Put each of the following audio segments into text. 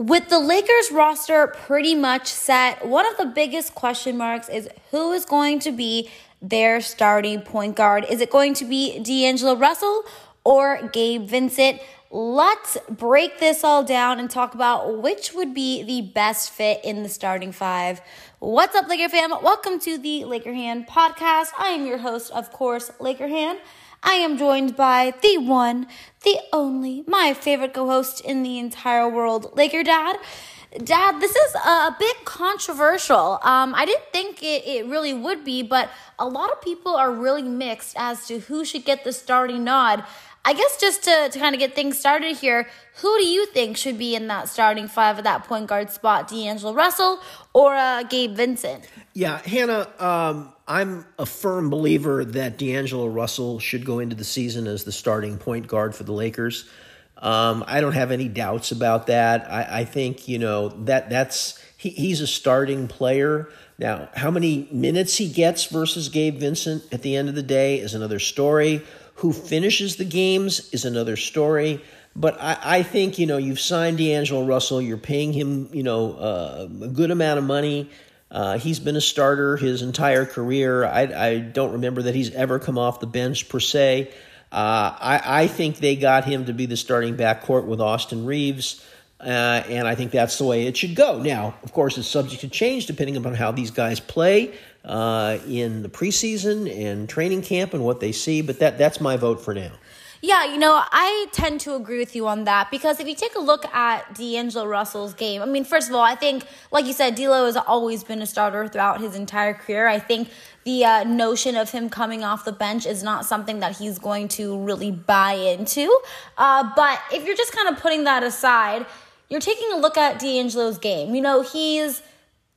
With the Lakers roster pretty much set, one of the biggest question marks is who is going to be their starting point guard. Is it going to be D'Angelo Russell or Gabe Vincent? Let's break this all down and talk about which would be the best fit in the starting five. What's up, Laker fam? Welcome to the Laker Han podcast. I am your host, of course, Laker Han. I am joined by the one, the only, my favorite co host in the entire world, Laker Dad. Dad, this is a bit controversial. Um, I didn't think it, it really would be, but a lot of people are really mixed as to who should get the starting nod. I guess just to, to kind of get things started here, who do you think should be in that starting five at that point guard spot? D'Angelo Russell or uh, Gabe Vincent? Yeah, Hannah, um, I'm a firm believer that D'Angelo Russell should go into the season as the starting point guard for the Lakers. Um, I don't have any doubts about that. I, I think you know that that's he, he's a starting player. Now, how many minutes he gets versus Gabe Vincent at the end of the day is another story. Who finishes the games is another story. But I, I think you know you've signed D'Angelo Russell. You're paying him you know uh, a good amount of money. Uh, he's been a starter his entire career. I, I, don't remember that he's ever come off the bench per se. Uh, I, I, think they got him to be the starting backcourt with Austin Reaves, uh, and I think that's the way it should go. Now, of course, it's subject to change depending upon how these guys play uh, in the preseason and training camp and what they see, but that, that's my vote for now. Yeah, you know, I tend to agree with you on that because if you take a look at D'Angelo Russell's game, I mean, first of all, I think, like you said, D'Lo has always been a starter throughout his entire career. I think the uh, notion of him coming off the bench is not something that he's going to really buy into. Uh, but if you're just kind of putting that aside, you're taking a look at D'Angelo's game. You know, he's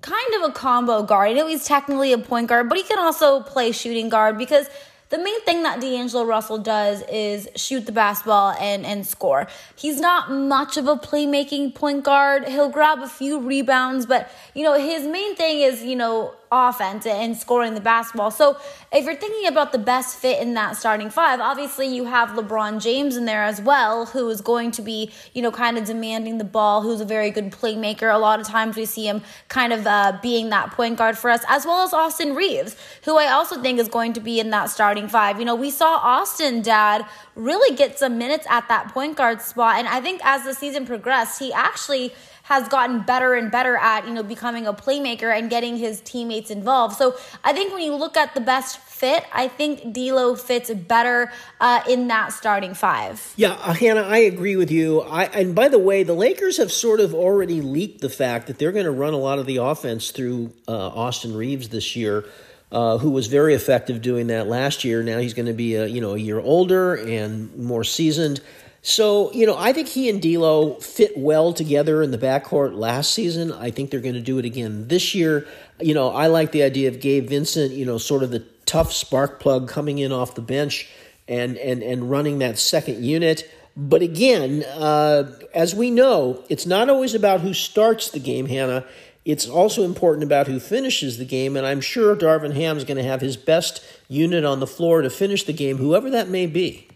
kind of a combo guard. I know he's technically a point guard, but he can also play shooting guard because – the main thing that D'Angelo Russell does is shoot the basketball and, and score. He's not much of a playmaking point guard. He'll grab a few rebounds, but you know, his main thing is, you know, offense and scoring the basketball. So if you're thinking about the best fit in that starting five, obviously you have LeBron James in there as well, who is going to be, you know, kind of demanding the ball, who's a very good playmaker. A lot of times we see him kind of uh, being that point guard for us, as well as Austin Reaves, who I also think is going to be in that starting five. You know, we saw Austin, dad, really get some minutes at that point guard spot. And I think as the season progressed, he actually has gotten better and better at, you know, becoming a playmaker and getting his teammates involved. So I think when you look at the best fit, I think D'Lo fits better uh, in that starting five. Yeah, uh, Hannah, I agree with you. I, and by the way, the Lakers have sort of already leaked the fact that they're going to run a lot of the offense through uh, Austin Reaves this year. Uh, who was very effective doing that last year? Now he's going to be a you know a year older and more seasoned. So, you know, I think he and D'Lo fit well together in the backcourt last season. I think they're going to do it again this year. You know, I like the idea of Gabe Vincent, you know, sort of the tough spark plug coming in off the bench and and and running that second unit. But again, uh, as we know, it's not always about who starts the game, Hannah. It's also important about who finishes the game, and I'm sure Darvin Ham's going to have his best unit on the floor to finish the game, whoever that may be.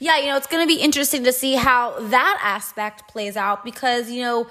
Yeah, you know, it's going to be interesting to see how that aspect plays out because, you know,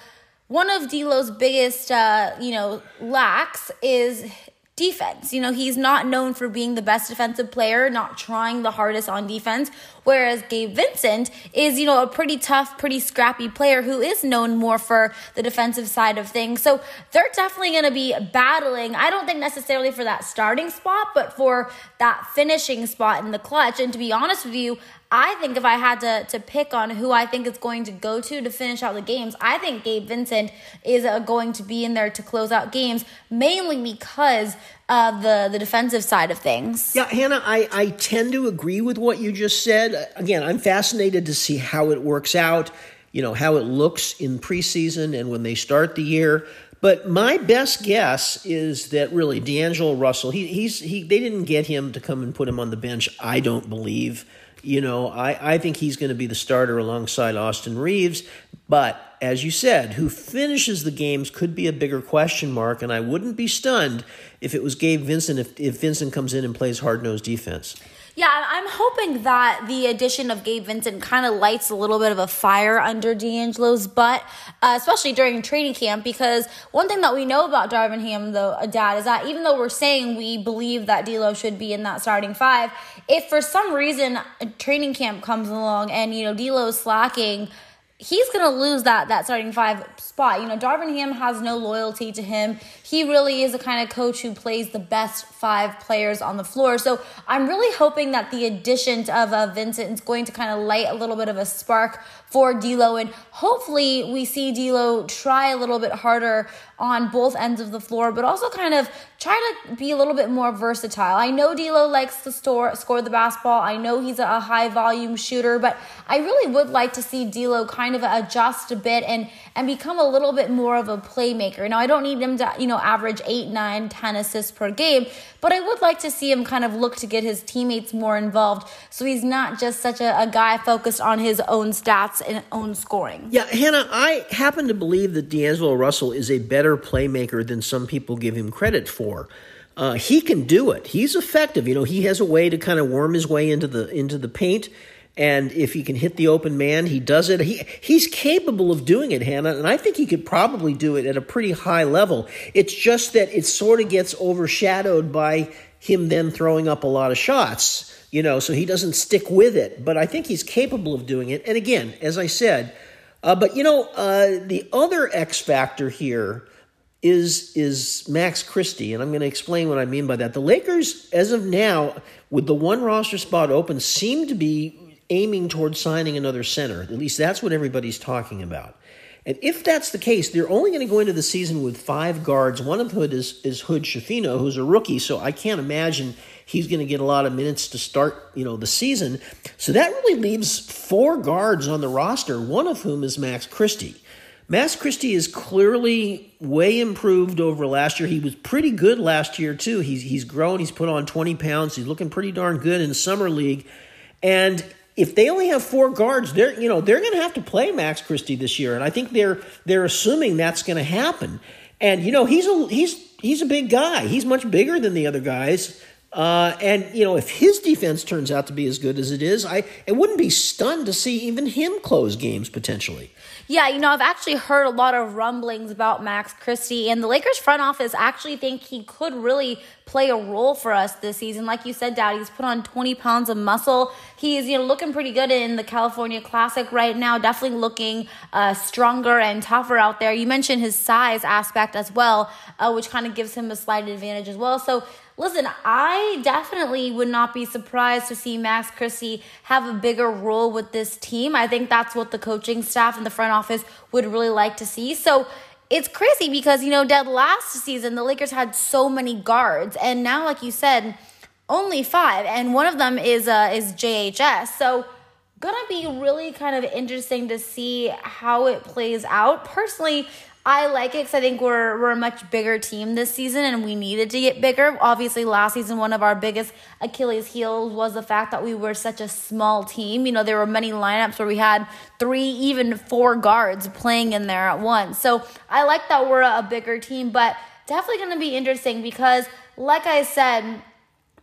one of D'Lo's biggest, uh, you know, lacks is defense. You know, he's not known for being the best defensive player, not trying the hardest on defense. Whereas Gabe Vincent is, you know, a pretty tough, pretty scrappy player who is known more for the defensive side of things. So they're definitely going to be battling. I don't think necessarily for that starting spot, but for that finishing spot in the clutch. And to be honest with you, I think if I had to, to pick on who I think is going to go to to finish out the games, I think Gabe Vincent is uh, going to be in there to close out games, mainly because the, the defensive side of things. Yeah, Hannah, I, I tend to agree with what you just said. Again, I'm fascinated to see how it works out, you know, how it looks in preseason and when they start the year. But my best guess is that really D'Angelo Russell, he, he's he they didn't get him to come and put him on the bench. I don't believe. You know, I, I think he's going to be the starter alongside Austin Reaves, But as you said, who finishes the games could be a bigger question mark, and I wouldn't be stunned if it was Gabe Vincent if, if Vincent comes in and plays hard nosed defense. Yeah, I'm hoping that the addition of Gabe Vincent kind of lights a little bit of a fire under D'Angelo's butt, uh, especially during training camp. Because one thing that we know about Darvin Ham, though, uh, Dad, is that even though we're saying we believe that D'Lo should be in that starting five, if for some reason training camp comes along and you know D'Lo's slacking he's going to lose that that starting five spot. You know, Darvin Ham has no loyalty to him. He really is a kind of coach who plays the best five players on the floor. So I'm really hoping that the addition of uh, Vincent is going to kind of light a little bit of a spark for D'Lo, and hopefully we see D'Lo try a little bit harder on both ends of the floor, but also kind of try to be a little bit more versatile. I know D'Lo likes to store, score the basketball. I know he's a high volume shooter, but I really would like to see D'Lo kind of adjust a bit and and become a little bit more of a playmaker. Now I don't need him to you know average eight, nine, ten assists per game, but I would like to see him kind of look to get his teammates more involved, so he's not just such a, a guy focused on his own stats and own scoring. Yeah, Hannah, I happen to believe that D'Angelo Russell is a better playmaker than some people give him credit for. Uh, he can do it. He's effective. You know, he has a way to kind of worm his way into the into the paint. And if he can hit the open man, he does it. He he's capable of doing it, Hannah, and I think he could probably do it at a pretty high level. It's just that it sort of gets overshadowed by him then throwing up a lot of shots you know, so he doesn't stick with it. But I think he's capable of doing it. And again, as I said, uh, but you know, uh, the other X factor here is is Max Christie, and I'm going to explain what I mean by that. The Lakers, as of now, with the one roster spot open, seem to be aiming towards signing another center. At least that's what everybody's talking about. And if that's the case, they're only going to go into the season with five guards. One of them is, is Hood Schifino, who's a rookie, so I can't imagine he's going to get a lot of minutes to start, you know, the season. So that really leaves four guards on the roster, one of whom is Max Christie. Max Christie is clearly way improved over last year. He was pretty good last year too. He's he's grown. He's put on 20 pounds. He's looking pretty darn good in summer league. And if they only have four guards, they're you know they're going to have to play Max Christie this year, and I think they're they're assuming that's going to happen. And you know he's a he's he's a big guy. He's much bigger than the other guys. Uh, and you know, if his defense turns out to be as good as it is, I it wouldn't be stunned to see even him close games potentially. Yeah, you know, I've actually heard a lot of rumblings about Max Christie, and the Lakers front office actually think he could really play a role for us this season. Like you said, Dad, he's put on 20 pounds of muscle. He's, you know, looking pretty good in the California Classic right now, definitely looking uh, stronger and tougher out there. You mentioned his size aspect as well, uh, which kind of gives him a slight advantage as well. So, Listen, I definitely would not be surprised to see Max Christie have a bigger role with this team. I think that's what the coaching staff and the front office would really like to see. So it's crazy because, you know, dead last season, the Lakers had so many guards. And now, like you said, only five. And one of them is, uh, is JHS. So, gonna be really kind of interesting to see how it plays out. Personally, I like it because I think we're we're a much bigger team this season, and we needed to get bigger. Obviously, last season one of our biggest Achilles heels was the fact that we were such a small team. You know, there were many lineups where we had three, even four guards playing in there at once. So I like that we're a bigger team, but definitely going to be interesting because, like I said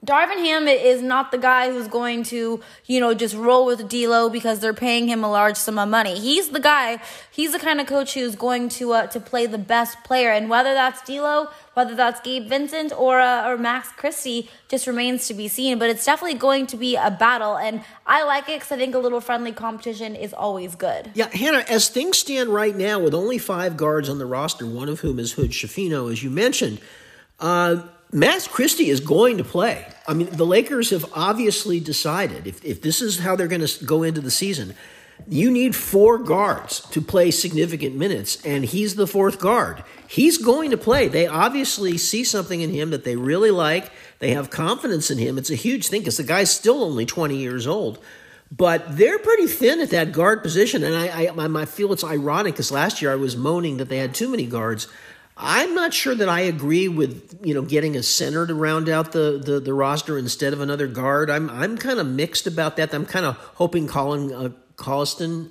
Darvin Ham is not the guy who's going to, you know, just roll with D'Lo because they're paying him a large sum of money. He's the guy. He's the kind of coach who's going to uh, to play the best player, and whether that's D'Lo, whether that's Gabe Vincent or uh, or Max Christie, just remains to be seen. But it's definitely going to be a battle, and I like it because I think a little friendly competition is always good. Yeah, Hannah, as things stand right now, with only five guards on the roster, one of whom is Hood Schifino, as you mentioned. Uh, Max Christie is going to play. I mean, the Lakers have obviously decided if, if this is how they're going to go into the season, you need four guards to play significant minutes, and he's the fourth guard. He's going to play. They obviously see something in him that they really like. They have confidence in him. It's a huge thing because the guy's still only 20 years old. But they're pretty thin at that guard position, and I, I, I feel it's ironic because last year I was moaning that they had too many guards. I'm not sure that I agree with you know getting a center to round out the, the, the roster instead of another guard. I'm I'm kind of mixed about that. I'm kind of hoping Colin uh, Colliston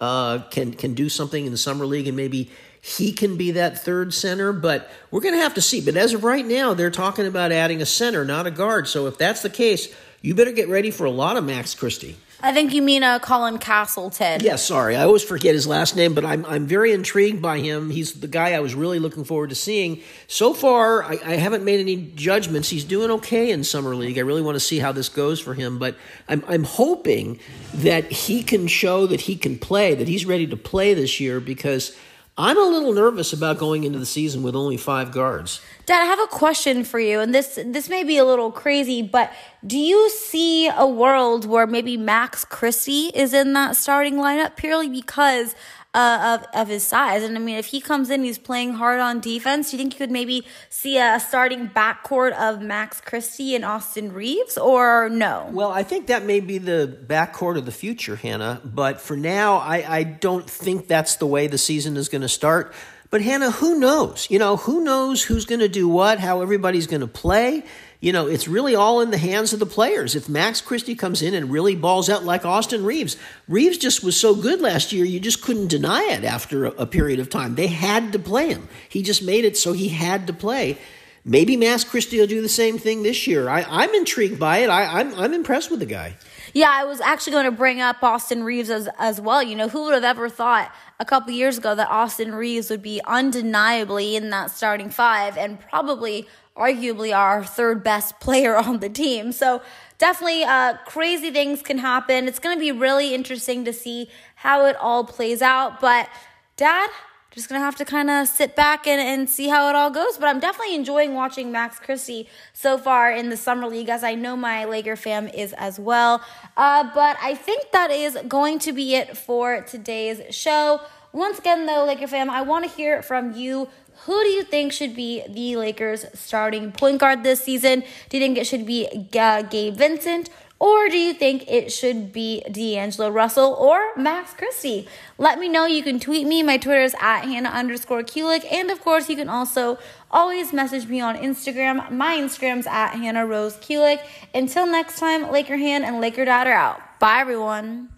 uh, can can do something in the summer league and maybe he can be that third center. But we're going to have to see. But as of right now, they're talking about adding a center, not a guard. So if that's the case, you better get ready for a lot of Max Christie. I think you mean uh, Colin Castleton. Yeah, sorry. I always forget his last name, but I'm, I'm very intrigued by him. He's the guy I was really looking forward to seeing. So far, I, I haven't made any judgments. He's doing okay in Summer League. I really want to see how this goes for him, but I'm, I'm hoping that he can show that he can play, that he's ready to play this year because – I'm a little nervous about going into the season with only five guards. Dad, I have a question for you, and this this may be a little crazy, but do you see a world where maybe Max Christie is in that starting lineup purely because uh, of of his size. And I mean, if he comes in, he's playing hard on defense. Do you think you could maybe see a starting backcourt of Max Christie and Austin Reaves, or no? Well, I think that may be the backcourt of the future, Hannah. But for now, I, I don't think that's the way the season is going to start. But Hannah, who knows? You know, who knows who's going to do what, how everybody's going to play you know, it's really all in the hands of the players. If Max Christie comes in and really balls out like Austin Reaves, Reaves just was so good last year, you just couldn't deny it after a, a period of time. They had to play him. He just made it so he had to play. Maybe Max Christie will do the same thing this year. I, am intrigued by it. I, I'm, I'm impressed with the guy. Yeah, I was actually going to bring up Austin Reaves as, as well. You know, who would have ever thought a couple years ago that Austin Reaves would be undeniably in that starting five and probably arguably our third best player on the team. So definitely uh, crazy things can happen. It's going to be really interesting to see how it all plays out. But dad, just gonna have to kind of sit back and, and see how it all goes. But I'm definitely enjoying watching Max Christie so far in the summer league, as I know my Laker fam is as well. Uh, but I think that is going to be it for today's show. Once again, though, Laker fam, I want to hear from you. Who do you think should be the Lakers' starting point guard this season? Do you think it should be uh, Gabe Vincent? Or do you think it should be D'Angelo Russell or Max Christie? Let me know. You can tweet me. My Twitter is at Hannah underscore Kulik. And of course, you can also always message me on Instagram. My Instagram's at Hannah Rose Kulik. Until next time, Laker Han and Laker Dad are out. Bye, everyone.